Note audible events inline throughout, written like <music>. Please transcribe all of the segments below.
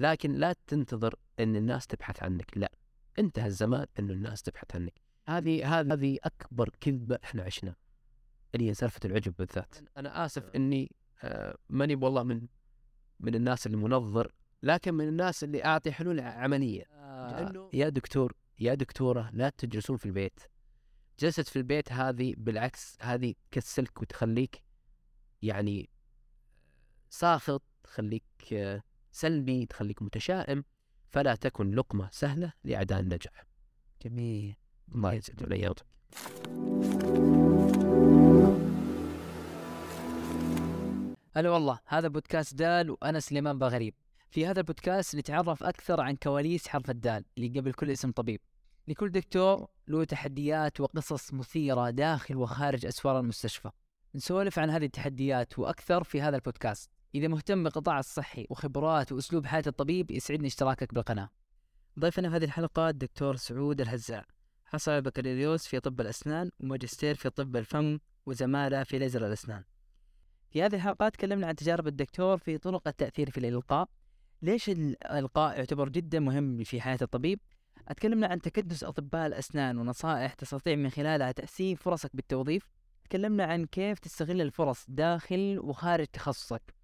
لكن لا تنتظر إن الناس تبحث عنك لا. انتهى الزمان انه الناس تبحث عنك. هذه هذه هذه أكبر كذبة إحنا عشنا اللي هي سالفة العجب بالذات. أنا آسف إني آه، ماني والله من من الناس اللي منظر لكن من الناس اللي أعطي حلول عملية. لأنه يا دكتور يا دكتورة لا تجلسون في البيت. جلست في البيت هذه بالعكس هذه تكسلك وتخليك يعني ساخط تخليك آه، سلبي تخليك متشائم فلا تكن لقمة سهلة لأعداء النجاح. جميل. الله يسعد ويعطيك هلا والله هذا بودكاست دال وأنا سليمان باغريب في هذا البودكاست نتعرف أكثر عن كواليس حرف الدال اللي قبل كل اسم طبيب. لكل دكتور له تحديات وقصص مثيرة داخل وخارج أسوار المستشفى. نسولف عن هذه التحديات وأكثر في هذا البودكاست. إذا مهتم بالقطاع الصحي وخبرات وأسلوب حياة الطبيب يسعدني اشتراكك بالقناة. ضيفنا في هذه الحلقة الدكتور سعود الهزاع حصل على بكالوريوس في طب الأسنان وماجستير في طب الفم وزمالة في ليزر الأسنان. في هذه الحلقة تكلمنا عن تجارب الدكتور في طرق التأثير في الإلقاء. ليش الإلقاء يعتبر جدا مهم في حياة الطبيب؟ أتكلمنا عن تكدس أطباء الأسنان ونصائح تستطيع من خلالها تحسين فرصك بالتوظيف. تكلمنا عن كيف تستغل الفرص داخل وخارج تخصصك.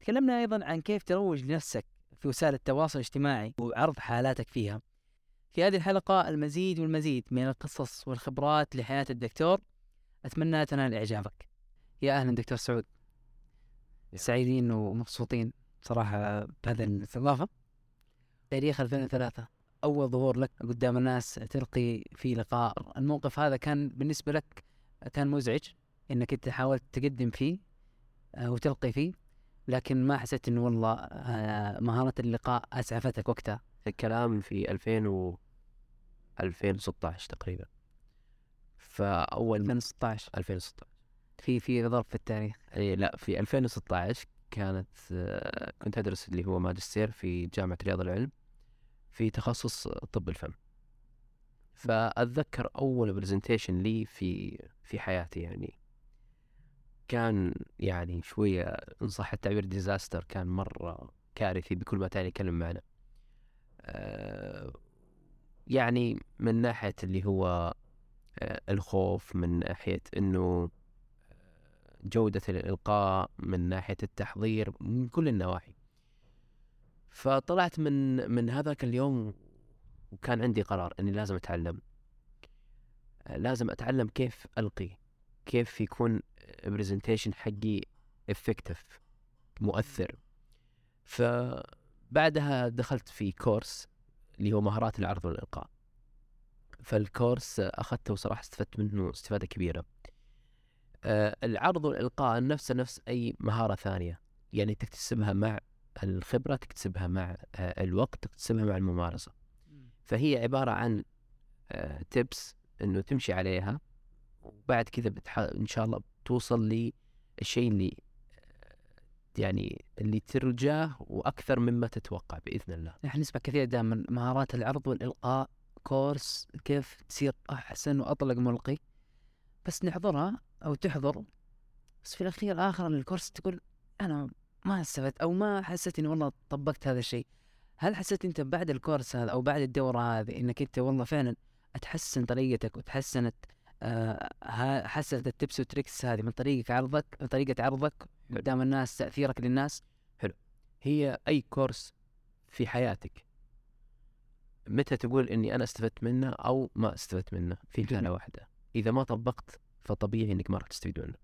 تكلمنا أيضا عن كيف تروج لنفسك في وسائل التواصل الاجتماعي وعرض حالاتك فيها. في هذه الحلقة المزيد والمزيد من القصص والخبرات لحياة الدكتور. أتمنى تنال إعجابك. يا أهلا دكتور سعود. سعيدين ومبسوطين صراحة بهذه الاستضافة. تاريخ 2003 أول ظهور لك قدام الناس تلقي في لقاء. الموقف هذا كان بالنسبة لك كان مزعج إنك أنت حاولت تقدم فيه آه، وتلقي فيه. لكن ما حسيت إنه والله آه، مهارة اللقاء أسعفتك وقتها. الكلام في 2000 و 2016 تقريبا. فأول 2016 2016 في في ظرف في التاريخ. إي لا في 2016 كانت آه، كنت أدرس اللي هو ماجستير في جامعة رياض العلم في تخصص طب الفم فأتذكر أول presentation لي في في حياتي يعني. كان يعني شوية إن صح التعبير disaster كان مرة كارثي بكل ما تعني كلمة معنى. آه، يعني من ناحية اللي هو آه، الخوف من ناحية إنه آه، جودة الإلقاء من ناحية التحضير من كل النواحي. فطلعت من من هذاك اليوم وكان عندي قرار إني لازم أتعلم. لازم أتعلم كيف ألقي. كيف يكون presentation حقي effective مؤثر. فبعدها دخلت في course اللي هو مهارات العرض والإلقاء. فال course أخذته وصراحة استفدت منه استفادة كبيرة. آه، العرض والإلقاء نفسه نفس أي مهارة ثانية. يعني تكتسبها مع الخبرة تكتسبها مع آه، الوقت تكتسبها مع الممارسة. فهي عبارة عن تبس إنه تمشي عليها. وبعد كذا بتح... إن شاء الله توصل للشيء اللي يعني اللي ترجاه وأكثر مما تتوقع بإذن الله. نحن نسمع كثير دائما مهارات العرض والإلقاء كورس كيف تصير أحسن وأطلق ملقي بس نحضرها أو تحضر بس في الأخير آخر ال course تقول أنا ما استفدت أو ما حسيت إني والله طبقت هذا الشيء هل حسيت أنت بعد ال course هذا أو بعد الدورة هذه إنك أنت والله فعلا تحسن طريقتك وتحسنت حسنت ال tips وال tricks هذه من طريقة عرضك من طريقة عرضك قدام الناس تأثيرك للناس. حلو. هي أي course في حياتك. متى تقول إني أنا استفدت منه أو ما استفدت منه في حالة واحدة؟ إذا ما طبقت فطبيعي إنك ما راح تستفيد منه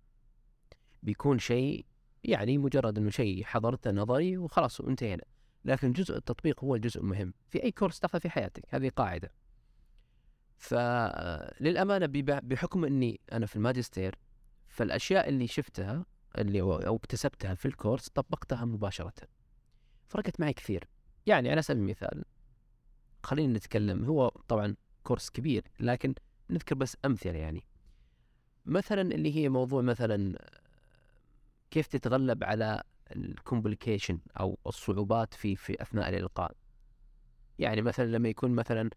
بيكون شيء يعني مجرد إنه شيء حضرته نظري وخلاص وانتهينا. لكن جزء التطبيق هو الجزء المهم. في أي كورس تاخذه في حياتك؟ هذه قاعدة. فللأمانة بحكم أني أنا في الماجستير فالأشياء اللي شفتها اللي أو اكتسبتها في الكورس طبقتها مباشرة. فرقت معي كثير. يعني على سبيل المثال خلينا نتكلم هو طبعا كورس كبير لكن نذكر بس أمثلة يعني. مثلا اللي هي موضوع مثلا كيف تتغلب على الكومبليكيشن أو الصعوبات في في أثناء الإلقاء. يعني مثلا لما يكون مثلا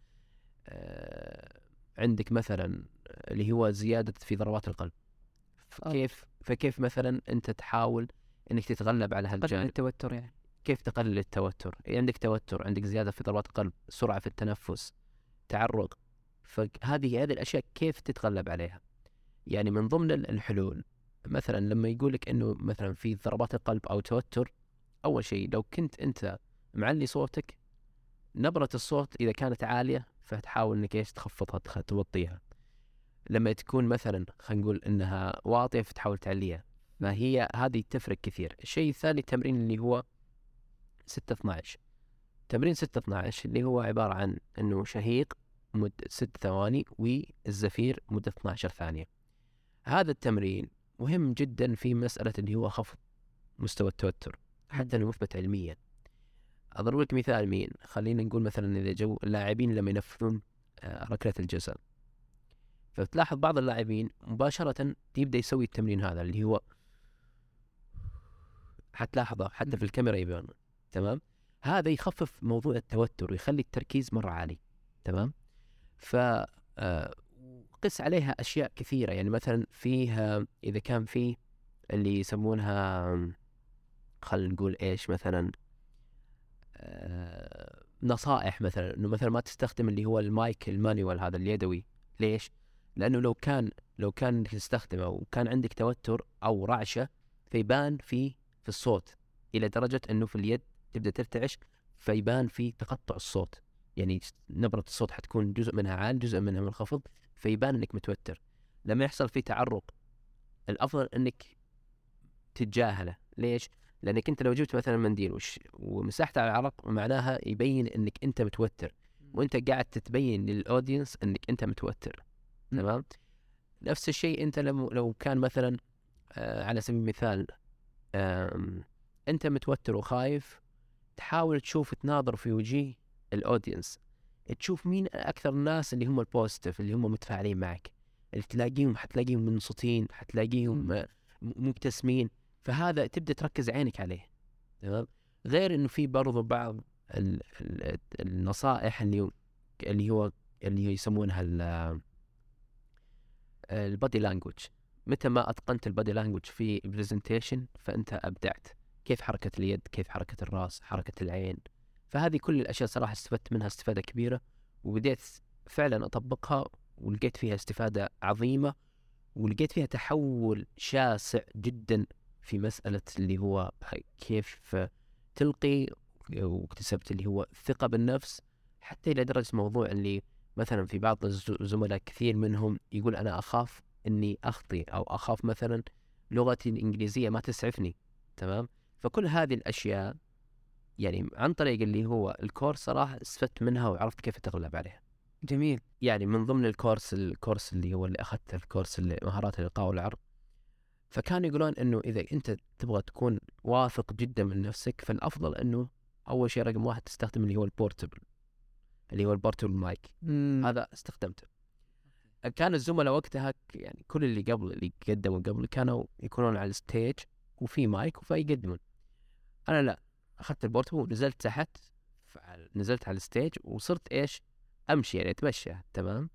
عندك مثلا اللي هو زيادة في ضربات القلب. فكيف فكيف مثلا أنت تحاول إنك تتغلب على هالجانب؟ التوتر يعني. كيف تقلل التوتر؟ عندك توتر عندك زيادة في ضربات القلب سرعة في التنفس تعرق. فهذه هذه الأشياء كيف تتغلب عليها؟ يعني من ضمن الحلول. مثلا لما يقول لك إنه مثلا في ضربات القلب أو توتر أول شيء لو كنت أنت معلي صوتك نبرة الصوت إذا كانت عالية فتحاول إنك إيش تخفضها توطيها. لما تكون مثلا خلينا نقول إنها واطية فتحاول تعليها. ما هي؟ هذه تفرق كثير. الشيء الثاني التمرين اللي هو 6 12 تمرين 6 12 اللي هو عبارة عن إنه شهيق مدة 6 ثواني والزفير مدة 12 ثانية. هذا التمرين مهم جدا في مسألة اللي هو خفض مستوى التوتر حتى مثبت علميا. أضرب لك مثال مين؟ خلينا نقول مثلا إذا جو اللاعبين لما ينفذون آه، ركلة الجزاء فتلاحظ بعض اللاعبين مباشرة يبدأ يسوي التمرين هذا اللي هو حتلاحظه حتى في الكاميرا يبان. تمام؟ هذا يخفف موضوع التوتر ويخلي التركيز مرة عالي. تمام؟ ف آه، قس عليها أشياء كثيرة. يعني مثلا فيها إذا كان في اللي يسمونها خلينا نقول إيش مثلا؟ آه، نصائح مثلا إنه مثلا ما تستخدم اللي هو ال mic ال manual هذا اليدوي. ليش؟ لأنه لو كان لو كان تستخدمه وكان عندك توتر أو رعشة فيبان في في الصوت. إلى درجة إنه في اليد تبدأ ترتعش فيبان في تقطع الصوت. يعني نبرة الصوت حتكون جزء منها عالي جزء منها منخفض فيبان إنك متوتر. لما يحصل في تعرق الأفضل إنك تتجاهله. ليش؟ لأنك أنت لو جبت مثلا منديل وش ومسحت على العرق معناها يبين إنك أنت متوتر. وأنت قاعد تتبين لل audience إنك أنت متوتر. تمام؟ نفس الشيء أنت لو لو كان مثلا آه على سبيل المثال أنت متوتر وخايف تحاول تشوف تناظر في وجه ال audience. تشوف مين أكثر الناس اللي هم ال positive اللي هم متفاعلين معك. اللي تلاقيهم حتلاقيهم منصتين حتلاقيهم مبتسمين. فهذا تبدأ تركز عينك عليه. تمام؟ غير إنه في برضو بعض ال ال النصائح اللي اللي هو اللي يسمونها ال body language. متى ما أتقنت ال body language في presentation فأنت أبدعت. كيف حركة اليد؟ كيف حركة الرأس؟ حركة العين؟ فهذه كل الأشياء صراحة استفدت منها استفادة كبيرة وبديت فعلا أطبقها ولقيت فيها استفادة عظيمة ولقيت فيها تحول شاسع جدا في مسألة اللي هو كيف تلقي واكتسبت اللي هو الثقه بالنفس حتى إلى درجة موضوع اللي مثلا في بعض الزملاء كثير منهم يقول أنا أخاف إني أخطي أو أخاف مثلا لغتي الإنجليزية ما تسعفني تمام؟ فكل هذه الأشياء يعني عن طريق اللي هو الكورس صراحة استفدت منها وعرفت كيف اتغلب عليها. جميل. يعني من ضمن ال course ال course اللي هو اللي اخذته ال course اللي مهارات الإلقاء والعرض فكانوا يقولون إنه إذا أنت تبغى تكون واثق جدا من نفسك فالأفضل إنه أول شيء رقم واحد تستخدم اللي هو ال portable اللي هو ال portable mic مم. هذا استخدمته. كان الزملاء وقتها يعني كل اللي قبل اللي قدموا قبل كانوا يكونون على ال stage وفي مايك فيقدمون أنا لا أخذت ال portable ونزلت تحت نزلت على ال stage وصرت إيش؟ أمشي يعني أتمشى تمام؟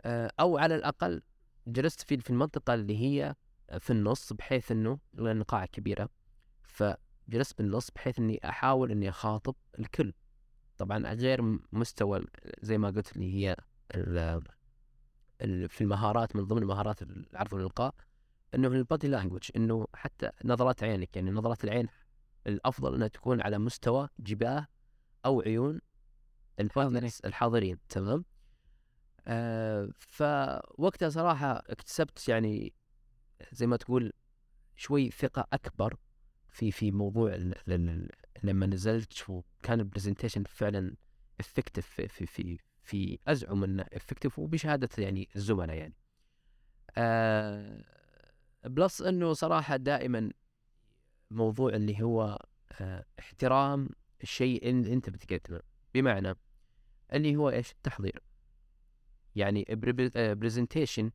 آه، أو على الأقل جلست في في المنطقة اللي هي في النص بحيث إنه لأن قاعة كبيرة فجلست بالنص بحيث إني أحاول إني أخاطب الكل. طبعا غير مستوى زي ما قلت اللي هي في المهارات من ضمن مهارات العرض والإلقاء إنه ال body language إنه حتى نظرات عينك يعني نظرات العين الأفضل إنها تكون على مستوى جباه أو عيون الحاضرين الحاضرين تمام؟ آه فوقتها صراحة اكتسبت يعني زي ما تقول شوي ثقة أكبر في في موضوع لما نزلت وكان ال presentation فعلا effective في في في, في أزعم إنه effective وبشهادة يعني الزملاء يعني. آه plus إنه صراحة دائما موضوع اللي هو آه احترام الشيء اللي أنت بتقدمه. بمعنى اللي هو إيش؟ التحضير يعني presentation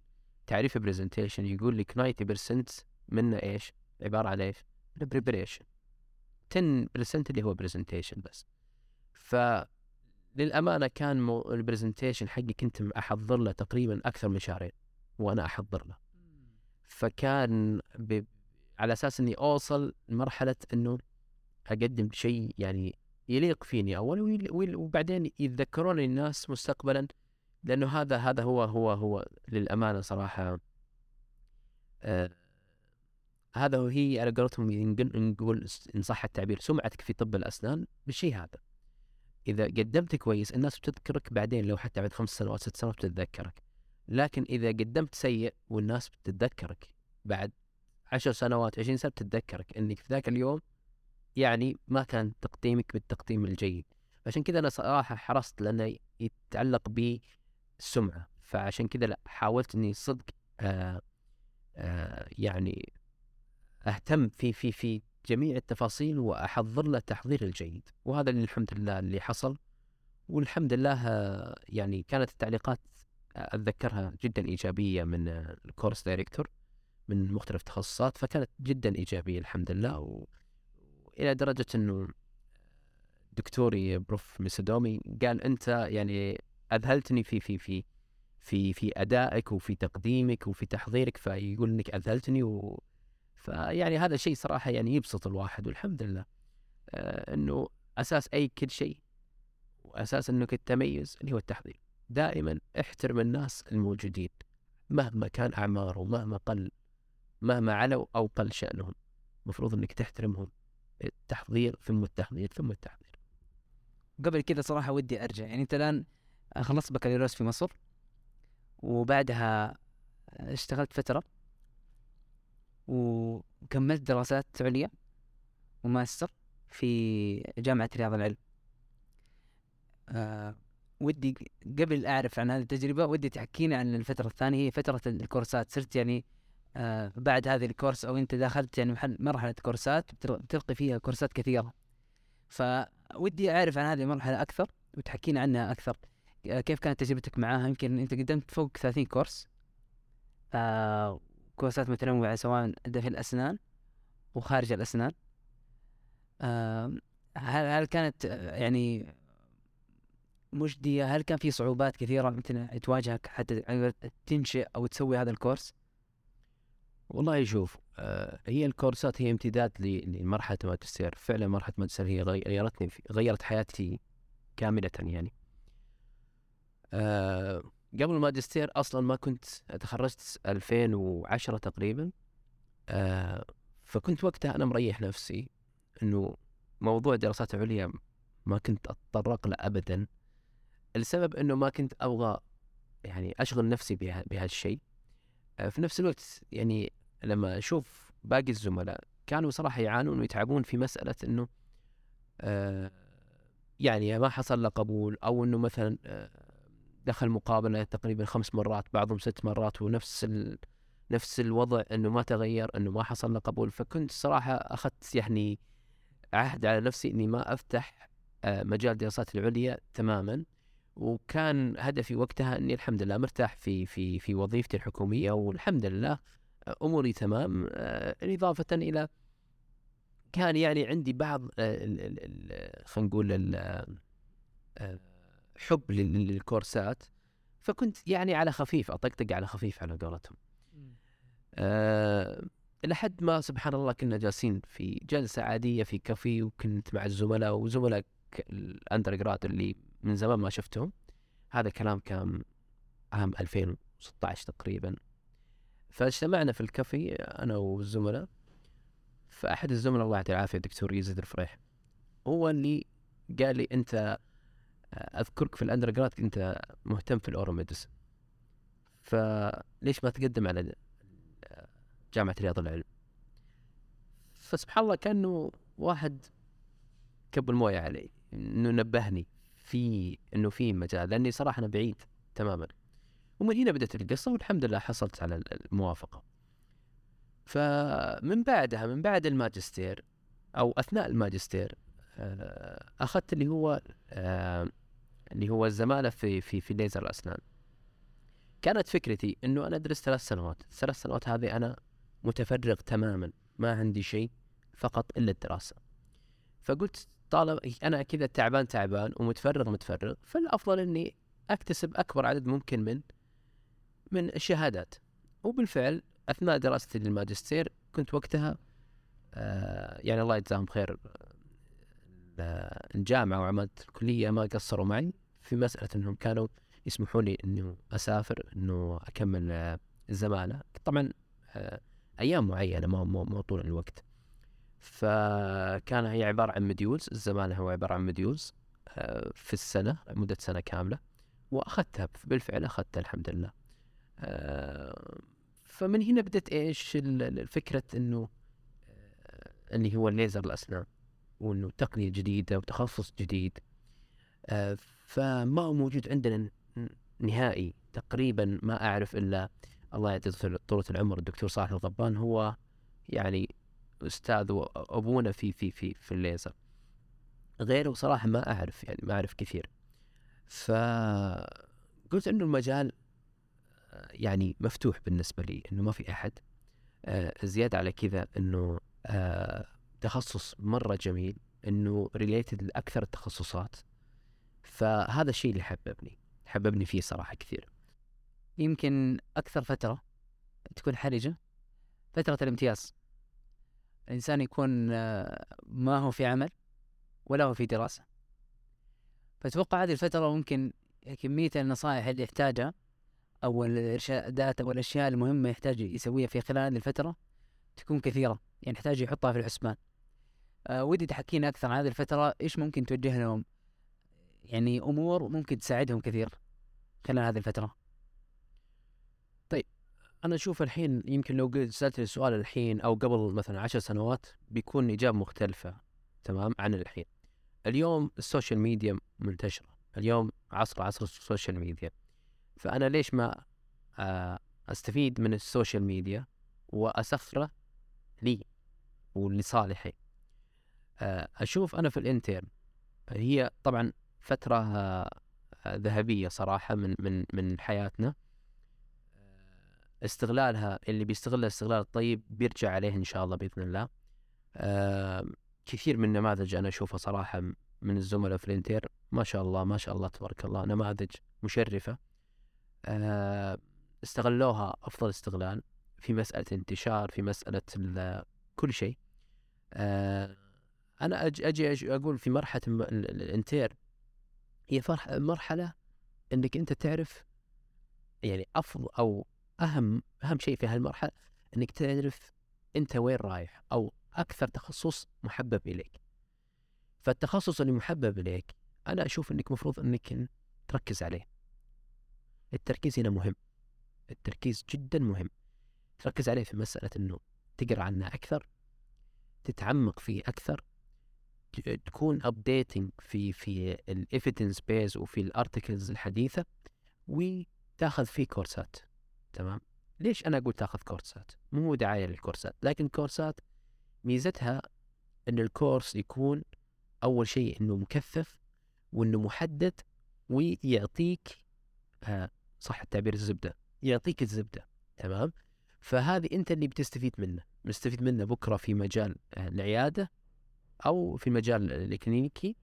تعريف presentation يقول لك 90% منه إيش؟ عبارة عن إيش؟ ال preparation 10% اللي هو presentation بس. ف للأمانة كان ال presentation حقي كنت أحضر له تقريبا أكثر من شهرين وأنا أحضر له. فكان ب... على أساس إني أوصل لمرحلة إنه أقدم شيء يعني يليق فيني أول ويل- ويل- وبعدين يتذكرون الناس مستقبلا لأنه هذا هذا هو هو هو للأمانة صراحة آه هذا هو هي على قولتهم نقول إن صح التعبير سمعتك في طب الأسنان بالشيء هذا. إذا قدمت كويس الناس بتذكرك بعدين لو حتى بعد خمس سنوات ست سنوات بتتذكرك. لكن إذا قدمت سيء والناس بتتذكرك بعد عشر سنوات عشرين سنة بتتذكرك إنك في ذاك اليوم يعني ما كان تقديمك بالتقديم الجيد. عشان كذا أنا صراحة حرصت لأنه يتعلق بالسمعه فعشان كذا لأ حاولت إني صدق آه آه يعني أهتم في في في جميع التفاصيل وأحضر له التحضير الجيد. وهذا اللي الحمد لله اللي حصل. والحمد لله آه، يعني كانت التعليقات أتذكرها جدا إيجابية من ال course director من مختلف التخصصات فكانت جدا إيجابية الحمد لله. و... وإلى درجة إنه دكتوري prof ميسودومي قال أنت يعني أذهلتني في في في في في أدائك وفي تقديمك وفي تحضيرك فيقول إنك أذهلتني و فيعني هذا شيء صراحة يعني يبسط الواحد والحمد لله. آه إنه أساس أي كل شيء وأساس إنك تتميز اللي هو التحضير. دائما احترم الناس الموجودين مهما كان اعمارهم مهما قل مهما علوا أو قل شأنهم. المفروض إنك تحترمهم. التحضير ثم التحضير ثم التحضير. قبل كذا صراحة ودي أرجع. يعني أنت الآن خلصت بكالوريوس في مصر وبعدها اشتغلت فترة وكملت دراسات عليا وماستر في جامعة رياض العلم. آه ودي قبل أعرف عن هذه التجربة ودي تحكينا عن الفترة الثانية. هي فترة الكورسات. صرت يعني آه بعد هذه الكورس أو أنت دخلت يعني مرحلة كورسات بتلقي فيها كورسات كثيرة. فودي أعرف عن هذه المرحلة أكثر وتحكينا عنها أكثر. كيف كانت تجربتك معاها؟ يمكن أنت قدمت فوق 30 كورس. كورسات متنوعة سواء في الأسنان وخارج الأسنان. هل هل كانت يعني مجدية؟ هل كان في صعوبات كثيرة ممكن تواجهك حتى تنشئ أو تسوي هذا الكورس؟ والله شوف آه هي الكورسات هي امتداد ل- لمرحلة الماجستير. فعلا مرحلة الماجستير هي غي- غيرتني غيرت حياتي كاملة يعني. آه قبل الماجستير أصلا ما كنت تخرجت 2010 تقريبا. آه فكنت وقتها أنا مريح نفسي إنه موضوع دراسات عليا ما كنت أتطرق له ابدا. السبب إنه ما كنت أبغى يعني أشغل نفسي بها بهالشيء. آه، في نفس الوقت يعني لما أشوف باقي الزملاء كانوا صراحة يعانون ويتعبون في مسألة إنه آه يعني ما حصل له قبول أو إنه مثلا آه دخل مقابلة تقريبا خمس مرات بعضهم ست مرات ونفس ال... نفس الوضع إنه ما تغير إنه ما حصل له قبول. فكنت صراحة أخذت يعني عهد على نفسي إني ما أفتح آه مجال الدراسات العليا تماما. وكان هدفي وقتها إني الحمد لله مرتاح في في في وظيفتي الحكومية والحمد لله أموري تمام. آه، إضافة إلى كان يعني عندي بعض آه، خلينا نقول آه، حب لل- للكورسات فكنت يعني على خفيف أطقطق على خفيف على قولتهم. أه لحد ما سبحان الله كنا جالسين في جلسة عادية في كافي وكنت مع الزملاء وزملاء الاندر جراد اللي من زمان ما شفتهم. هذا كلام كان عام 2016 تقريبا. فاجتمعنا في الكافي أنا والزملاء. فأحد الزملاء الله يعطيه العافية الدكتور يزيد الفريح هو اللي قال لي أنت أذكرك في ال undergrad إنت مهتم في ال oral medicine فليش ما تقدم على جامعة رياض العلم؟ فسبحان الله كأنه واحد كب الموية علي إنه نبهني في إنه في مجال لأني صراحة أنا بعيد تماما. ومن هنا بدأت القصة والحمد لله حصلت على الموافقة. فمن بعدها من بعد الماجستير أو أثناء الماجستير آه، أخذت اللي هو آه، اللي هو الزمالة في في في ليزر الأسنان. كانت فكرتي إنه أنا أدرس ثلاث سنوات. الثلاث سنوات هذه أنا متفرغ تماما ما عندي شيء فقط إلا الدراسة. فقلت طالما أنا كذا تعبان تعبان ومتفرغ متفرغ فالأفضل إني أكتسب أكبر عدد ممكن من من الشهادات. وبالفعل أثناء دراستي للماجستير كنت وقتها آه يعني الله يجزاهم خير الجامعة وعملت الكلية ما قصروا معي في مسألة إنهم كانوا يسمحوا لي انه أسافر إنه أكمل آه، الزماله طبعا آه، أيام معينة مو مو طول الوقت. فكان هي عبارة عن modules الزمالة هو عبارة عن modules آه، في السنة مده سنة كاملة. وأخذتها بالفعل أخذتها الحمد لله. فمن هنا بدت إيش الفكرة إنه اللي هو الليزر الأسنان. وإنه تقنية جديدة وتخصص جديد. فما هو موجود عندنا نهائي تقريبا ما أعرف إلا الله يعطيه طولة العمر. الدكتور صالح الغبان هو يعني أستاذ وابونا في في في في الليزر. غيره صراحة ما أعرف يعني ما أعرف كثير. فقلت إنه المجال يعني مفتوح بالنسبة لي إنه ما في أحد. آه، زيادة على كذا إنه آه، تخصص مرة جميل إنه ريليتد لأكثر التخصصات. فهذا الشيء اللي حببني حببني فيه صراحة كثير. يمكن أكثر فترة تكون حرجة فترة الامتياز. الإنسان يكون آه، ما هو في عمل ولا هو في دراسة. فأتوقع هذه الفترة ممكن كمية النصائح اللي يحتاجها أو الإرشادات أو الأشياء المهمة يحتاج يسويها في خلال الفترة تكون كثيرة. يعني يحتاج يحطها في الحسبان. أه ودي تحكينا أكثر عن هذه الفترة إيش ممكن توجه لهم؟ يعني أمور ممكن تساعدهم كثير خلال هذه الفترة. طيب أنا أشوف الحين يمكن لو قلت سألت السؤال الحين أو قبل مثلا عشر سنوات بيكون إجابة مختلفة تمام عن الحين. اليوم ال social media منتشرة. اليوم عصر عصر ال social media. فأنا ليش ما آه، أستفيد من ال social media وأسخره لي ولصالحي؟ آه، أشوف أنا في ال intern هي طبعا فترة آه، ذهبية صراحة من من من حياتنا. استغلالها اللي بيستغلها استغلال الطيب بيرجع عليه إن شاء الله بإذن الله. كثير من النماذج أنا أشوفها صراحة من الزملاء في الانتر ما شاء الله ما شاء الله تبارك الله نماذج مشرفة. آه، استغلوها أفضل استغلال في مسألة انتشار في مسألة كل شيء. أنا أجي, أجي أقول في مرحلة الانتير هي مرحلة إنك أنت تعرف يعني أفضل أو أهم أهم شيء في هالمرحلة إنك تعرف أنت وين رايح أو أكثر تخصص محبب إليك. فالتخصص اللي محبب إليك أنا أشوف إنك مفروض إنك تركز عليه. التركيز هنا مهم. التركيز جدا مهم. تركز عليه في مسألة أنه تقرأ عنه أكثر تتعمق فيه أكثر تكون updating في في ال evidence based وفي ال articles الحديثة وتاخذ فيه كورسات تمام؟ ليش أنا أقول تاخذ كورسات؟ مو دعاية للكورسات لكن كورسات ميزتها إن ال course يكون أول شيء إنه مكثف وإنه محدد ويعطيك آه صح التعبير الزبدة يعطيك الزبدة تمام؟ فهذه أنت اللي بتستفيد منه مستفيد منه بكرة في مجال آه، العيادة أو في مجال ال clinic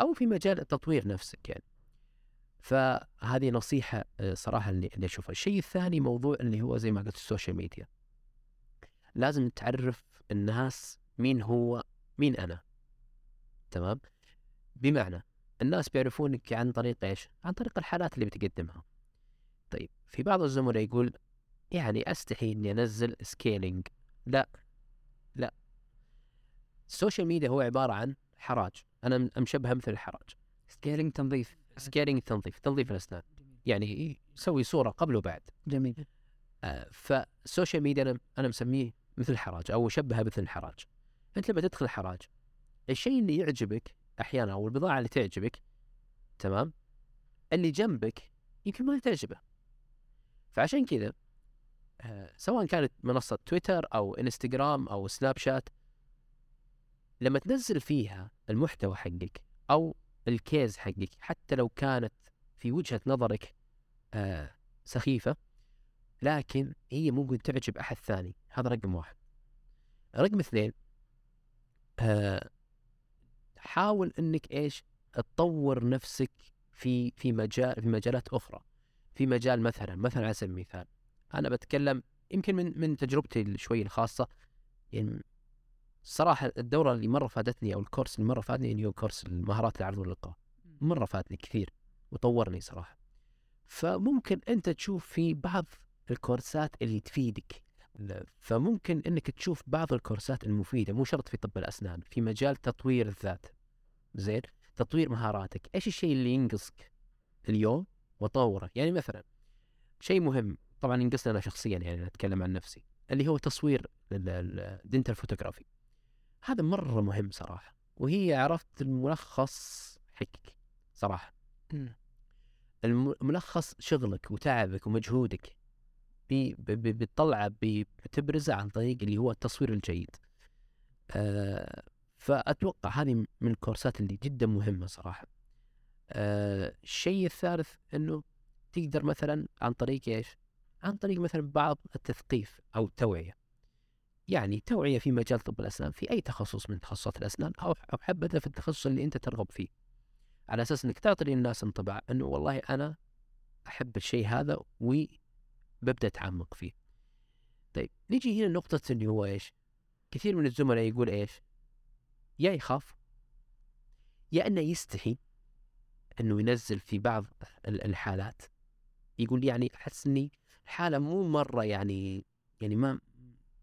أو في مجال التطوير نفسك يعني. فهذه نصيحة آه، صراحة اللي, أشوفها. الشيء الثاني موضوع اللي هو زي ما قلت ال social media. لازم تعرف الناس مين هو مين أنا. تمام؟ بمعنى الناس بيعرفونك عن طريق إيش؟ عن طريق الحالات اللي بتقدمها. طيب في بعض الزملاء يقول يعني أستحي إني أنزل scaling لا. ال social media هو عبارة عن حراج. أنا مشبهه مثل الحراج. scaling تنظيف. scaling تنظيف تنظيف الأسنان. يعني يسوي صورة قبل وبعد. جميل. آه فال social media أنا أنا مسميه مثل الحراج أو أشبهه مثل الحراج. أنت لما تدخل الحراج الشيء اللي يعجبك أحيانا أو البضاعة اللي تعجبك تمام؟ اللي جنبك يمكن ما تعجبه. فعشان كذا آه، سواء كانت منصة تويتر أو إنستغرام أو سناب شات لما تنزل فيها المحتوى حقك أو الكيز حقك حتى لو كانت في وجهة نظرك آه سخيفة لكن هي ممكن تعجب أحد ثاني. هذا رقم واحد. رقم اثنين آه حاول إنك إيش؟ تطور نفسك في في مجال في مجالات أخرى. في مجال مثلا مثلا على سبيل المثال أنا بتكلم يمكن من من تجربتي شوي الخاصة يعني صراحة الدورة اللي مرة فادتني أو الكورس اللي مرة فادني اللي هو كورس المهارات العرض واللقاء مرة فادني كثير وطورني صراحة. فممكن أنت تشوف في بعض الكورسات اللي تفيدك. فممكن أنك تشوف بعض الكورسات المفيدة مو شرط في طب الأسنان في مجال تطوير الذات. زين؟ تطوير مهاراتك. إيش الشيء اللي ينقصك اليوم وطوره؟ يعني مثلا شيء مهم طبعا ينقصني أنا شخصيا يعني أتكلم عن نفسي اللي هو تصوير ال dental photography. هذا مرة مهم صراحة وهي عرفت الملخص حقك صراحة. مم. الم- ملخص شغلك وتعبك ومجهودك بي- بتطلعه بتبرزه عن طريق اللي هو التصوير الجيد. آه فأتوقع هذه من الكورسات اللي جدا مهمة صراحة. آه الشيء الثالث أنه تقدر مثلا عن طريق إيش؟ عن طريق مثلا بعض التثقيف أو التوعية. يعني توعية في مجال طب الأسنان في أي تخصص من تخصصات الأسنان أو أو حبذا في التخصص اللي أنت ترغب فيه. على أساس أنك تعطي للناس انطباع أنه والله أنا أحب الشيء هذا وببدأ أتعمق فيه. طيب نيجي هنا نقطة اللي هو إيش؟ كثير من الزملاء يقول إيش؟ يا يخاف يا أنه يستحي أنه ينزل في بعض ال- الحالات. يقول يعني أحس أني حالة مو مرة يعني يعني ما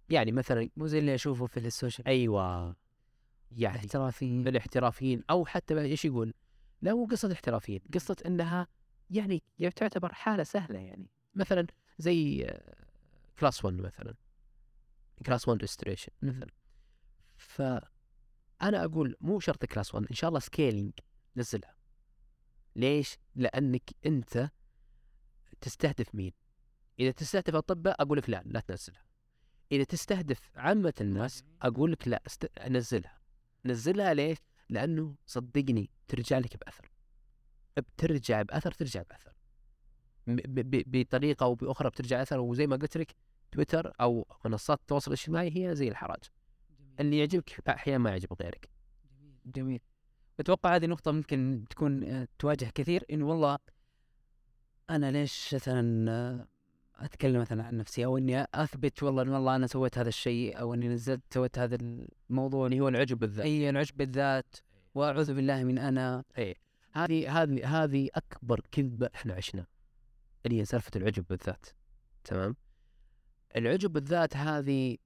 يعني مثلا مو زي اللي أشوفه في السوشيال أيوة. يعني احترافي الاحترافيين أو حتى إيش يقول؟ لا مو قصة احترافيين، قصة إنها يعني تعتبر حالة سهلة يعني. مثلا زي class 1 مثلا. class 1 restoration مثلا. فأنا أقول مو شرط class 1 إن شاء الله scaling نزلها. ليش؟ لأنك أنت تستهدف مين؟ إذا تستهدف اطباء أقول لك لا لا تنزلها. إذا تستهدف عامة الناس أقول لك لا است... نزلها. نزلها ليش؟ لأنه صدقني ترجع لك بأثر. بترجع بأثر ترجع بأثر. ب- ب- بطريقة أو بأخرى بترجع أثر. وزي ما قلت لك تويتر أو منصات التواصل الاجتماعي هي زي الحراج. اللي يعجبك أحيانا ما يعجب غيرك. جميل. أتوقع هذه نقطة ممكن تكون آه، تواجه كثير. انه والله أنا ليش مثلا آه، أتكلم مثلا عن نفسي أو إني أثبت والله إن والله أنا سويت هذا الشيء أو إني نزلت سويت هذا الموضوع اللي هو العجب بالذات. إي العجب بالذات. وأعوذ بالله من أنا. إيه هذه هذه هذه أكبر كذبة إحنا عشنا. اللي هي سالفة العجب بالذات. تمام؟ العجب بالذات هذه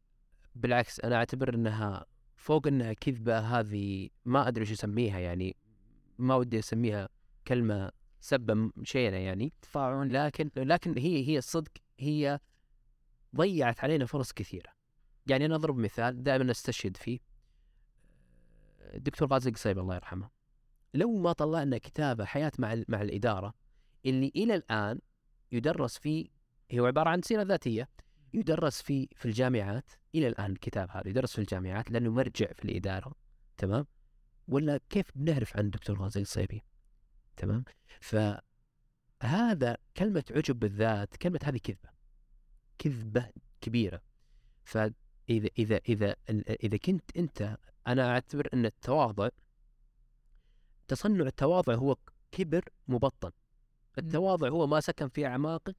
بالعكس أنا أعتبر إنها فوق إنها كذبة هذه ما أدري إيش أسميها يعني ما ودي أسميها كلمة سبه شينه يعني تفاعل لكن لكن هي هي الصدق هي ضيعت علينا فرص كثيرة. يعني أنا أضرب مثال دائما أستشهد فيه. الدكتور غازي قصيب الله يرحمه. لو ما طلعنا كتابة حياة مع مع الإدارة اللي إلى الآن يدرس فيه هو عبارة عن سيرة ذاتية يدرس في في الجامعات. إلى الآن الكتاب هذا يدرس في الجامعات لأنه مرجع في الإدارة. تمام؟ ولا كيف بنعرف عن الدكتور غازي الصيبي تمام؟ فهذا كلمة عجب بالذات كلمة هذه كذبة كذبة كبيرة. فإذا إذا إذا إذا كنت أنت أنا أعتبر أن التواضع تصنع التواضع هو كبر مبطن. التواضع هو ما سكن في أعماقك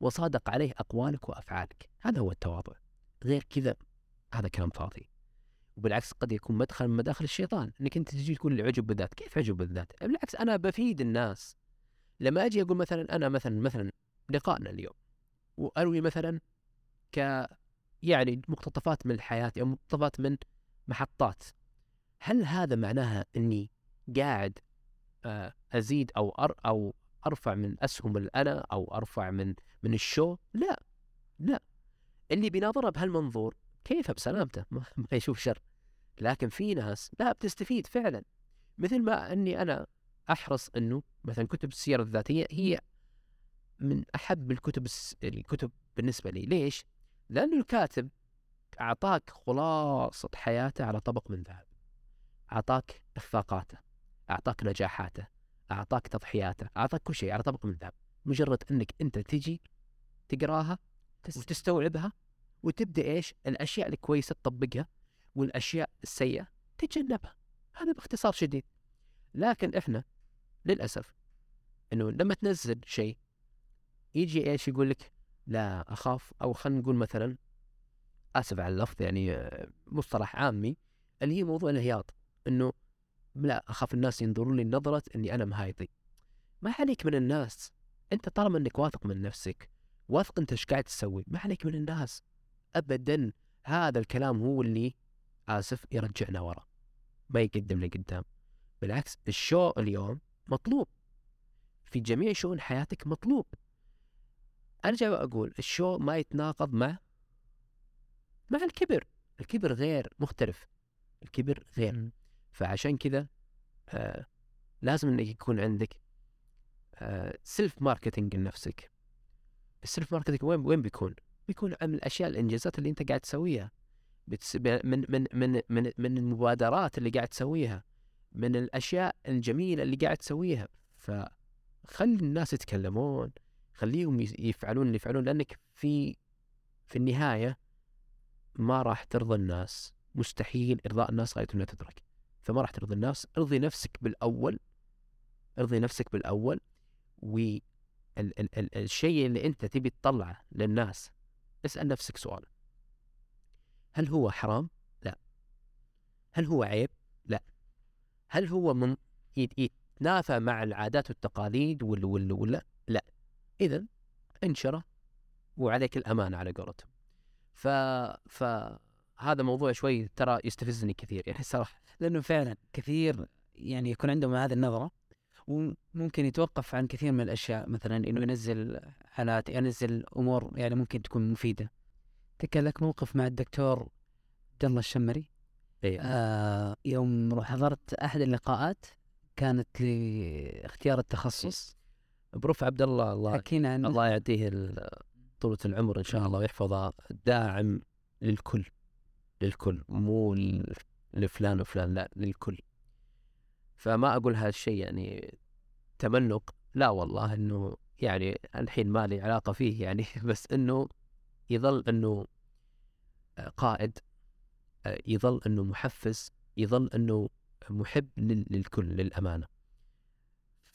وصادق عليه أقوالك وأفعالك. هذا هو التواضع. غير كذا هذا كلام فاضي. وبالعكس قد يكون مدخل من مداخل الشيطان إنك أنت تجي تقول لي عجب بالذات كيف عجب بالذات؟ بالعكس أنا بفيد الناس. لما أجي أقول مثلا أنا مثلا مثلا لقائنا اليوم وأروي مثلا ك يعني مقتطفات من الحياة أو مقتطفات من محطات هل هذا معناها إني قاعد آه، أزيد أو أر أو أرفع من أسهم الأنا أو أرفع من من الشو؟ لا لا. اللي بيناظرها بهالمنظور كيف بسلامته؟ <laughs> ما ما يشوف شر. لكن في ناس لا بتستفيد فعلا. مثل ما أني أنا أحرص إنه مثلا كتب السيرة الذاتية هي من أحب الكتب الكتب بالنسبة لي. ليش؟ لأنه الكاتب أعطاك خلاصة حياته على طبق من ذهب. أعطاك إخفاقاته أعطاك نجاحاته أعطاك تضحياته أعطاك كل شيء على طبق من ذهب. مجرد إنك أنت تجي تقراها وتستوعبها وتبدأ إيش؟ الأشياء الكويسة تطبقها والأشياء السيئة تتجنبها. هذا باختصار شديد. لكن إحنا للأسف إنه لما تنزل شيء يجي إيش يقول لك؟ لا أخاف. أو خلينا نقول مثلا آسف على اللفظ يعني آه، مصطلح عامي اللي هي موضوع الهياط إنه لا أخاف الناس ينظرون لي نظرة إني أنا مهايطي ما عليك من الناس. أنت طالما إنك واثق من نفسك واثق إنت إيش قاعد تسوي ما عليك من الناس. ابدا هذا الكلام هو اللي آسف يرجعنا ورا. ما يقدم لقدام بالعكس الشو اليوم مطلوب. في جميع شؤون حياتك مطلوب. ارجع واقول الشو ما يتناقض مع مع الكبر. الكبر غير مختلف. الكبر غير. فعشان كذا آه لازم إنك يكون عندك آه self marketing لنفسك. ال self marketing وين وين بيكون؟ بيكون عن الأشياء الإنجازات اللي أنت قاعد تسويها. بتس... من من من من من المبادرات اللي قاعد تسويها من الأشياء الجميلة اللي قاعد تسويها. فخلي الناس يتكلمون خليهم يفعلون اللي يفعلون لأنك في في النهاية ما راح ترضى الناس. مستحيل إرضاء الناس غاية لا تدرك. فما راح ترضي الناس. ارضي نفسك بالأول. ارضي نفسك بالأول. و ال ال ال الشيء اللي أنت تبي تطلعه للناس. اسأل نفسك سؤال. هل هو حرام؟ لا. هل هو عيب؟ لا. هل هو من يت- يتنافى مع العادات والتقاليد ولا ولا ولا؟ لا. إذا انشره وعليك الأمانة على قولتهم. ف فهذا موضوع شوي ترى يستفزني كثير يعني. صراحة. لأنه فعلا كثير يعني يكون عندهم هذه النظرة. وممكن يتوقف عن كثير من الأشياء مثلا إنه ينزل حالات ينزل أمور يعني ممكن تكون مفيدة. تذكر لك موقف مع الدكتور عبد الله الشمري. إيه. آه يوم حضرت أحد اللقاءات كانت لاختيار التخصص. بروف عبد الله الله حكينا عنه. الله يعطيه طولة العمر إن شاء الله ويحفظه. داعم للكل للكل مو لفلان وفلان لا للكل. فما أقول هذا الشيء يعني تملق. لا والله إنه يعني الحين ما لي علاقة فيه يعني <laughs> بس إنه يظل إنه قائد يظل إنه محفز يظل إنه محب لل- للكل للأمانة.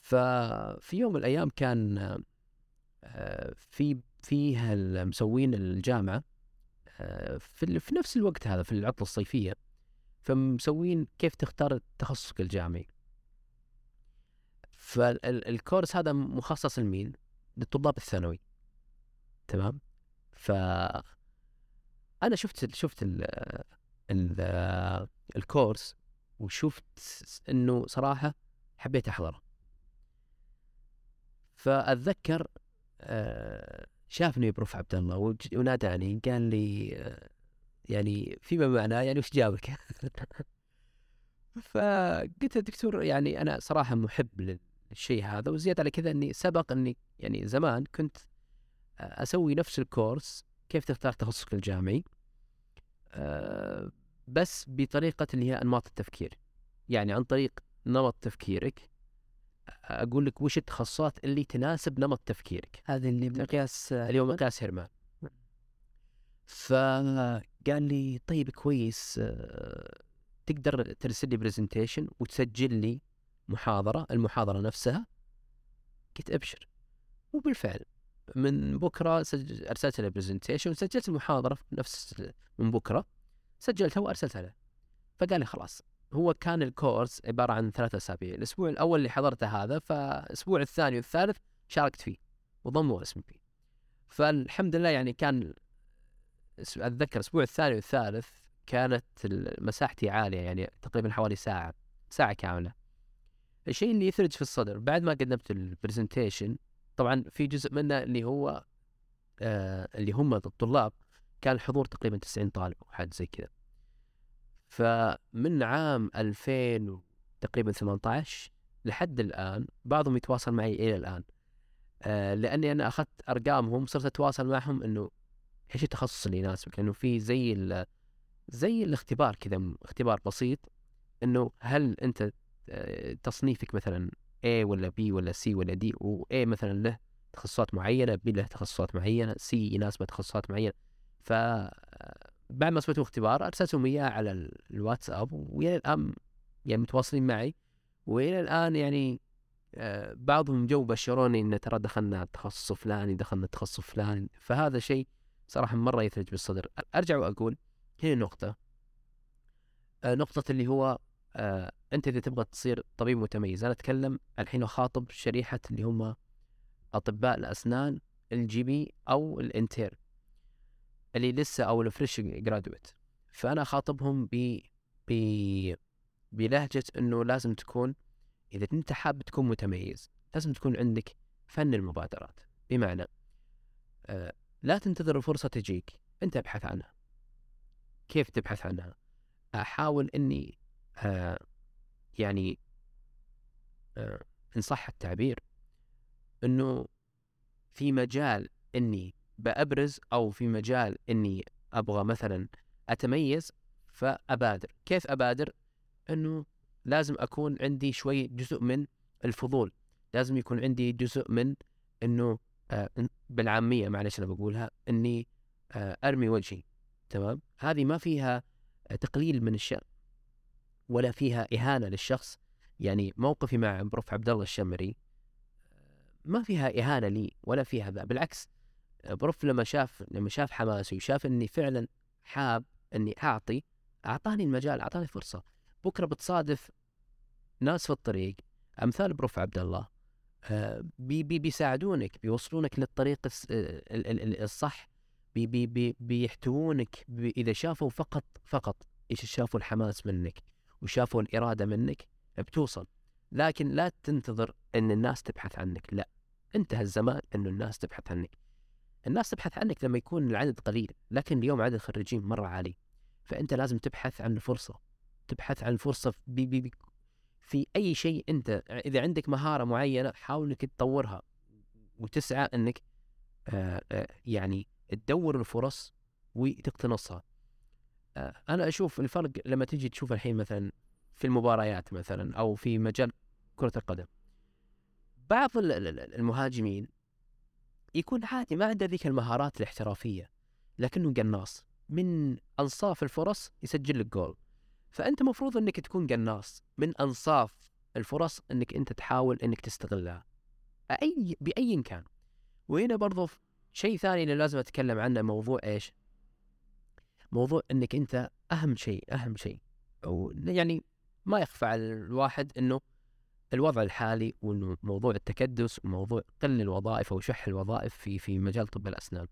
ففي يوم من الأيام كان آه، في فيها مسوين الجامعة آه، في في نفس الوقت هذا في العطلة الصيفية فمسوين كيف تختار تخصصك الجامعي. فالكورس هذا مخصص لمين؟ للطلاب الثانوي تمام؟ ف أنا شفت شفت ال ال الكورس وشفت إنه صراحة حبيت أحضره فأتذكر آه، شافني بروف عبد الله وناداني قال لي آه، يعني فيما معناه يعني وش جابك؟ <laughs> فقلت له دكتور يعني أنا صراحة محب للشيء هذا وزيادة على كذا إني سبق إني يعني زمان كنت آه، أسوي نفس الكورس كيف تختار تخصصك الجامعي آه، بس بطريقة اللي هي أنماط التفكير. يعني عن طريق نمط تفكيرك أقول لك وش التخصصات اللي تناسب نمط تفكيرك. هذه اللي بمقياس اللي هو مقياس هيرمان. فقال لي طيب كويس آه، تقدر ترسل لي presentation وتسجل لي محاضرة المحاضرة نفسها قلت أبشر. وبالفعل من بكرة سج... أرسلت له presentation وسجلت المحاضرة نفس من بكرة سجلتها وأرسلتها له. فقال لي خلاص هو كان ال course عبارة عن ثلاثة أسابيع الأسبوع الأول اللي حضرته هذا فالأسبوع الثاني والثالث شاركت فيه وضموا اسمي فيه. فالحمد لله يعني كان أتذكر الأسبوع الثاني والثالث كانت مساحتي عالية يعني تقريبا حوالي ساعة ساعة كاملة. الشيء اللي يثلج في الصدر. بعد ما قدمت البرزنتيشن طبعا في جزء منه اللي هو آه اللي هم الطلاب كان الحضور تقريبا 90 طالب أو حاجة زي كذا. فمن عام 2000 و- تقريبا 18 لحد الآن بعضهم يتواصل معي إلى الآن. آه لأني أنا أخذت أرقامهم صرت أتواصل معهم إنه إيش التخصص اللي يناسبك؟ لأنه في زي زي الاختبار كذا اختبار بسيط إنه هل أنت تصنيفك مثلا A ولا B ولا C ولا D و A مثلا له تخصصات معينة B له تخصصات معينة C يناسبه تخصصات معينة. ف بعد ما سويتوا اختبار ارسلتهم اياه على ال- الواتساب وإلى الآن يعني متواصلين معي. وإلى الآن يعني آه، بعضهم جو بشروني إن ترى دخلنا التخصص الفلاني دخلنا التخصص الفلاني. فهذا شيء صراحة مرة يثلج بالصدر. أرجع وأقول هي النقطه آه، نقطة اللي هو آه، أنت إذا تبغى تصير طبيب متميز أنا أتكلم الحين أخاطب شريحة اللي هم أطباء الأسنان ال GP أو ال intern اللي لسه أو ال fresh graduate فأنا أخاطبهم ب ب بلهجة إنه لازم تكون إذا أنت حاب تكون متميز لازم تكون عندك فن المبادرات. بمعنى آه لا تنتظر الفرصة تجيك انت ابحث عنها. كيف تبحث عنها؟ أحاول إني آه يعني آه إن صح التعبير إنه في مجال إني بأبرز أو في مجال إني أبغى مثلا أتميز فأبادر. كيف أبادر؟ إنه لازم أكون عندي شوي جزء من الفضول. لازم يكون عندي جزء من إنه آه بالعامية معلش أنا بقولها إني آه أرمي وجهي. تمام؟ هذه ما فيها تقليل من الشأن. ولا فيها إهانة للشخص. يعني موقفي مع بروف عبد الله الشمري ما فيها إهانة لي ولا فيها ذا. بالعكس prof لما شاف لما شاف حماسي وشاف إني فعلا حاب إني أعطي أعطاني المجال أعطاني فرصة. بكرة بتصادف ناس في الطريق أمثال prof عبد الله آه، بي بي بيساعدونك بيوصلونك للطريق الصح. بي بي بي بيحتوونك بي إذا شافوا فقط فقط إيش شافوا الحماس منك. وشافوا الإرادة منك بتوصل. لكن لا تنتظر إن الناس تبحث عنك لا. انتهى الزمان انه الناس تبحث عنك. الناس تبحث عنك لما يكون العدد قليل لكن اليوم عدد الخريجين مرة عالي. فأنت لازم تبحث عن الفرصة. تبحث عن الفرصة بي بي بي في أي شيء أنت إذا عندك مهارة معينة حاول أنك تطورها. وتسعى أنك آآ آآ يعني تدور الفرص وتقتنصها. أنا أشوف الفرق لما تجي تشوف الحين مثلا في المباريات مثلا أو في مجال كرة القدم بعض المهاجمين يكون عادي ما عنده ذيك المهارات الاحترافية لكنه قناص. من أنصاف الفرص يسجل لك جول. فأنت مفروض إنك تكون قناص. من أنصاف الفرص إنك أنت تحاول إنك تستغلها. اي بأي كان. وهنا برضو شيء ثاني اللي لازم أتكلم عنه موضوع إيش؟ موضوع إنك أنت أهم شيء أهم شيء أو يعني ما يخفى على الواحد إنه الوضع الحالي وإنه موضوع التكدس وموضوع قل الوظائف أو شح الوظائف في في مجال طب الأسنان.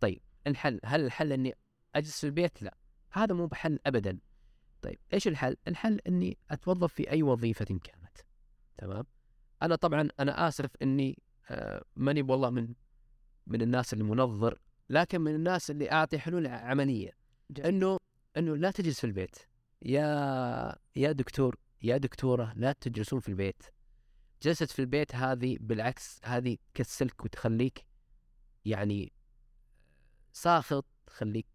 طيب الحل هل الحل إني أجلس في البيت؟ لا هذا مو بحل ابدا. طيب إيش الحل؟ الحل إني أتوظف في أي وظيفة كانت. تمام؟ أنا طبعا أنا آسف إني آه ماني والله من من الناس المنظر لكن من الناس اللي أعطي حلول عملية إنه إنه لا تجلس في البيت. يا يا دكتور يا دكتورة لا تجلسون في البيت. جلست في البيت هذه بالعكس هذه تكسلك وتخليك يعني ساخط تخليك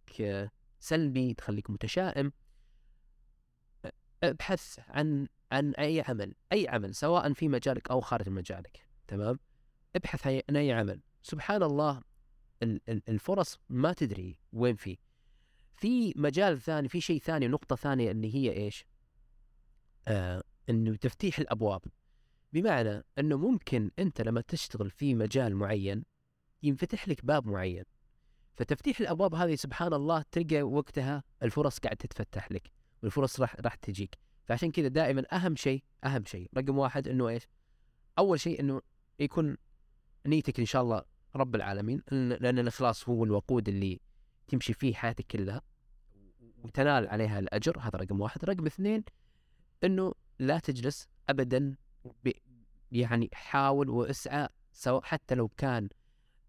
سلبي تخليك متشائم. ابحث عن عن أي عمل أي عمل سواء في مجالك أو خارج مجالك تمام؟ ابحث عن أي عمل. سبحان الله الفرص ما تدري وين في. في مجال ثاني في شيء ثاني نقطة ثانية اللي هي إيش؟ آه إنه تفتيح الأبواب بمعنى إنه ممكن أنت لما تشتغل في مجال معين ينفتح لك باب معين فتفتيح الأبواب هذه سبحان الله تلقى وقتها الفرص قاعد تتفتح لك والفرص راح راح تجيك فعشان كذا دائما أهم شيء أهم شيء رقم واحد إنه إيش؟ أول شيء إنه يكون نيتك إن شاء الله رب العالمين لأن الإخلاص هو الوقود اللي تمشي فيه حياتك كلها وتنال عليها الأجر هذا رقم واحد. رقم اثنين إنه لا تجلس ابدا يعني حاول واسعى سواء حتى لو كان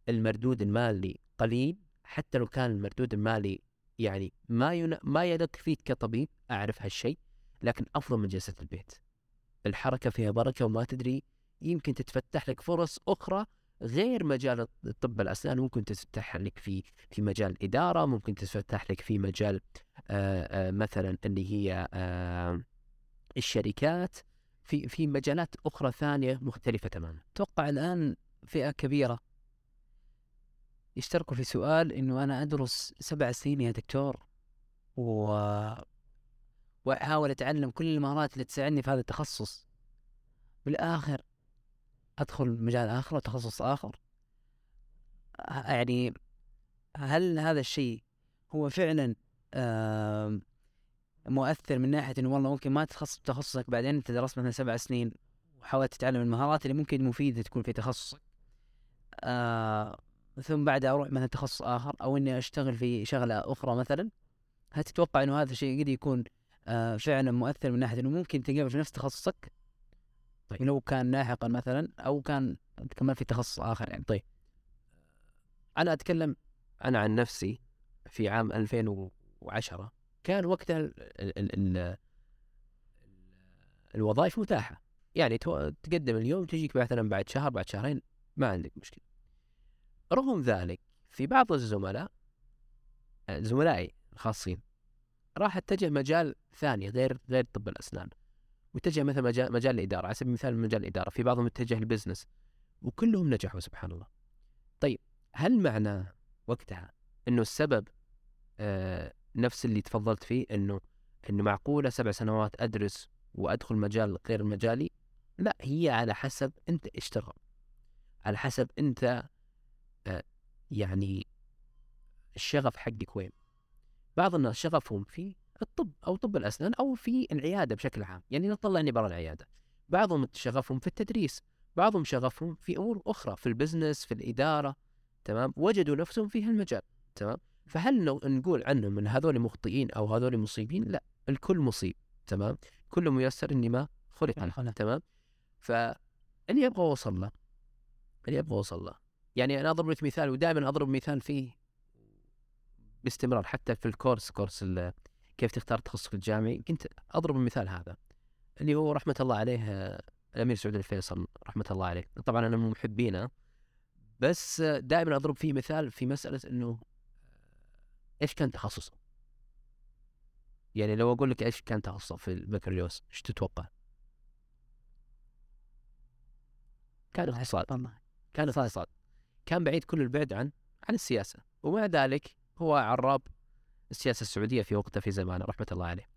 المردود المالي قليل حتى لو كان المردود المالي يعني ما ين... ما يدق فيك كطبيب أعرف هالشيء لكن أفضل من جلسة البيت. الحركة فيها بركة وما تدري يمكن تتفتح لك فرص أخرى غير مجال طب الأسنان. ممكن تتفتح لك في في مجال الإدارة ممكن تتفتح لك في مجال مثلا اللي هي الشركات في في مجالات أخرى ثانية مختلفة تماما. أتوقع الآن فئة كبيرة يشتركوا في سؤال إنه أنا أدرس سبع سنين يا دكتور و وأحاول أتعلم كل المهارات اللي تساعدني في هذا التخصص بالآخر أدخل مجال آخر وتخصص آخر يعني هل هذا الشيء هو فعلا مؤثر من ناحية إنه والله ممكن ما تخصص تخصصك بعدين أنت درست مثلا سبع سنين وحاولت تتعلم المهارات اللي ممكن مفيدة تكون في تخصصك. آه ثم بعدها أروح مثلا تخصص آخر أو إني أشتغل في شغلة أخرى مثلا. هل تتوقع إنه هذا الشيء قد يكون آه فعلا مؤثر من ناحية إنه ممكن تقابل في نفس تخصصك؟ طيب. لو كان لاحقا مثلا أو كان كمان في تخصص آخر يعني. طيب. أنا أتكلم أنا عن نفسي في عام 2010 كان وقتها ال ال ال ال الوظائف متاحة. يعني تقدم اليوم تجيك مثلا بعد شهر بعد شهرين ما عندك مشكلة. رغم ذلك في بعض الزملاء زملائي الخاصين راح اتجه مجال ثاني غير غير طب الأسنان. واتجه مثلا مجال مجال الإدارة. على سبيل المثال مجال الإدارة. في بعضهم اتجه البزنس وكلهم نجحوا سبحان الله. طيب هل معناه وقتها إنه السبب آه نفس اللي تفضلت فيه إنه إنه معقولة سبع سنوات أدرس وأدخل مجال غير مجالي؟ لا هي على حسب أنت إيش ترغب. على حسب أنت آه يعني الشغف حقك وين. بعض الناس شغفهم في الطب أو طب الأسنان أو في العيادة بشكل عام. يعني نطلعني برا العيادة. بعضهم شغفهم في التدريس. بعضهم شغفهم في أمور أخرى في البزنس في الإدارة تمام؟ وجدوا نفسهم في هالمجال تمام؟ فهل نقول عنهم إن هذول مخطئين أو هذول مصيبين؟ لا الكل مصيب تمام؟ كل ميسر اني ما خلق. له. تمام فاللي أبغى اوصل له اللي أبغى اوصل له. يعني أنا أضرب لك مثال ودائما أضرب مثال فيه باستمرار حتى في الكورس كورس كيف تختار تخصصك الجامعي. كنت أضرب المثال هذا اللي هو رحمة الله عليه الأمير سعود الفيصل رحمة الله عليه. طبعا أنا من محبينه بس دائما أضرب فيه مثال في مسألة إنه إيش كان تخصصه؟ يعني لو أقول لك إيش كان تخصصه في البكالوريوس إيش تتوقع؟ كان اقتصاد. كان اقتصاد. كان بعيد كل البعد عن عن السياسة. ومع ذلك هو عراب السياسة السعودية في وقته في زمانه رحمة الله عليه.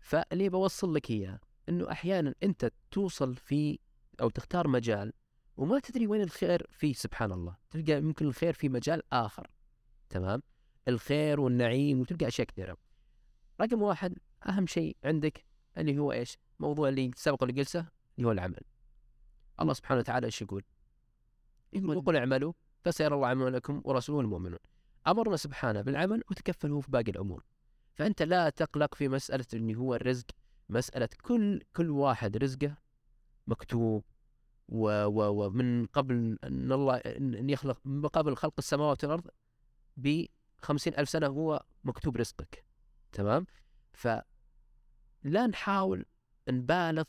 فاللي بوصل لك إياه إنه أحيانا أنت توصل في أو تختار مجال وما تدري وين الخير فيه سبحان الله. تلقى يمكن الخير في مجال آخر. تمام؟ الخير والنعيم وتلقى أشياء كثيرة. رقم واحد أهم شيء عندك اللي هو إيش؟ موضوع اللي سبق الجلسه اللي هو العمل. الله سبحانه وتعالى إيش يقول؟ يقول وقل اعملوا فسيرى الله عملكم ورسوله المؤمنون. أمرنا سبحانه بالعمل وتكفل هو في باقي الأمور. فأنت لا تقلق في مسألة اللي هو الرزق. مسألة كل كل واحد رزقه مكتوب. و و ومن قبل أن الله أن يخلق من قبل خلق السماوات والأرض ب ألف سنة هو مكتوب رزقك تمام فلا نحاول نبالغ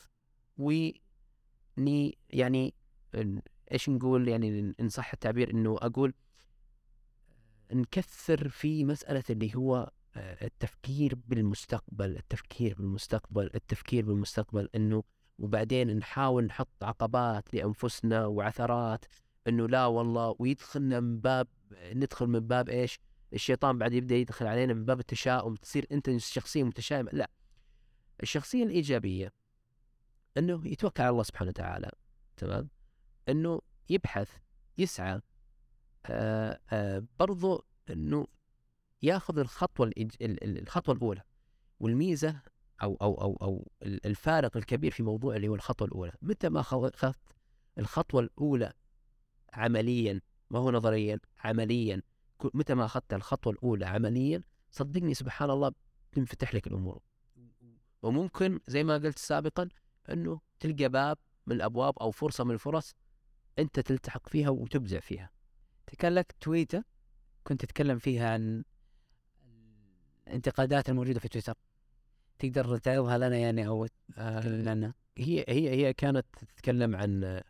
وني يعني إيش نقول يعني إن صح التعبير إنه أقول نكثر في مسألة اللي هو آه، التفكير بالمستقبل التفكير بالمستقبل التفكير بالمستقبل إنه وبعدين نحاول نحط عقبات لأنفسنا وعثرات إنه لا والله ويدخلنا من باب ندخل من باب إيش؟ الشيطان بعد يبدأ يدخل علينا من باب التشاؤم تصير أنت شخصيه متشائمه لا الشخصية الإيجابية إنه يتوكل على الله سبحانه وتعالى تمام؟ إنه يبحث يسعى آه آه برضو إنه يأخذ الخطوة الخطوة الأولى. والميزة أو أو أو أو ال- الفارق الكبير في موضوع اللي هو الخطوة الأولى. متى ما اخذت الخطوة الأولى عمليا ما هو نظريا عمليا متى ما أخذت الخطوة الأولى عمليا صدقني سبحان الله تنفتح لك الأمور. وممكن زي ما قلت سابقا إنه تلقى باب من الأبواب أو فرصة من الفرص أنت تلتحق فيها وتبدع فيها. كان لك تويتر كنت تتكلم فيها عن الانتقادات الموجودة في تويتر. تقدر تعرضها لنا يعني أو تتكلم عنها هي هي هي كانت تتكلم عن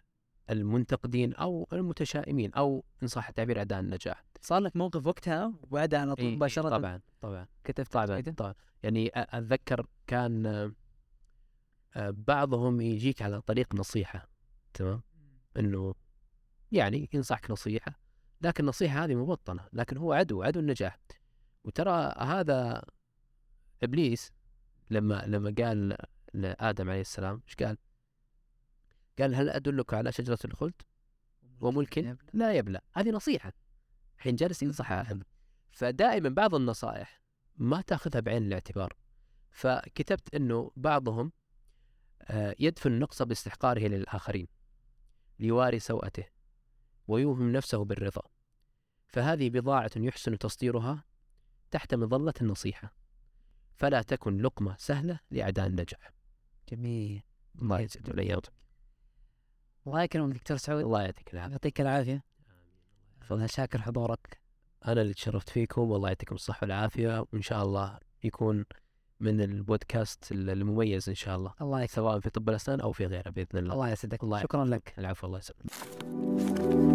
المنتقدين أو المتشائمين أو إن صح التعبير اعداء النجاح. صار لك موقف وقتها وبعدها على طول إيه، مباشرة؟ طبعا طبعا. كتبت طبعا؟ طبعا. يعني أتذكر كان آه، آه، بعضهم يجيك على طريق نصيحة تمام؟ إنه يعني ينصحك نصيحة لكن النصيحة هذه مبطنة لكن هو عدو عدو النجاح. وترى هذا إبليس لما لما قال لآدم عليه السلام إيش قال؟ قال هل أدلك على شجرة الخلد؟ وملك لا يبلى. هذه نصيحة. حين جالس ينصح آدم فدائما بعض النصائح ما تأخذها بعين الاعتبار. فكتبت إنه بعضهم آه، يدفن النقص باستحقاره للآخرين ليواري سوءته ويوهم نفسه بالرضا. فهذه بضاعة يحسن تصديرها تحت مظلة النصيحة. فلا تكن لقمة سهلة لأعداء النجاح. جميل. الله يسعد الأيامك الله يكرمك دكتور سعود. الله يعطيك العافية. يعطيك العافية. أنا شاكر حضورك. أنا اللي تشرفت فيكم والله يعطيكم الصحة والعافية وإن شاء الله يكون من البودكاست المميز إن شاء الله. الله يكرمك. سواء في طب الأسنان أو في غيره بإذن الله. الله يسعدك. الله شكرا لك. العفو الله يسلمك.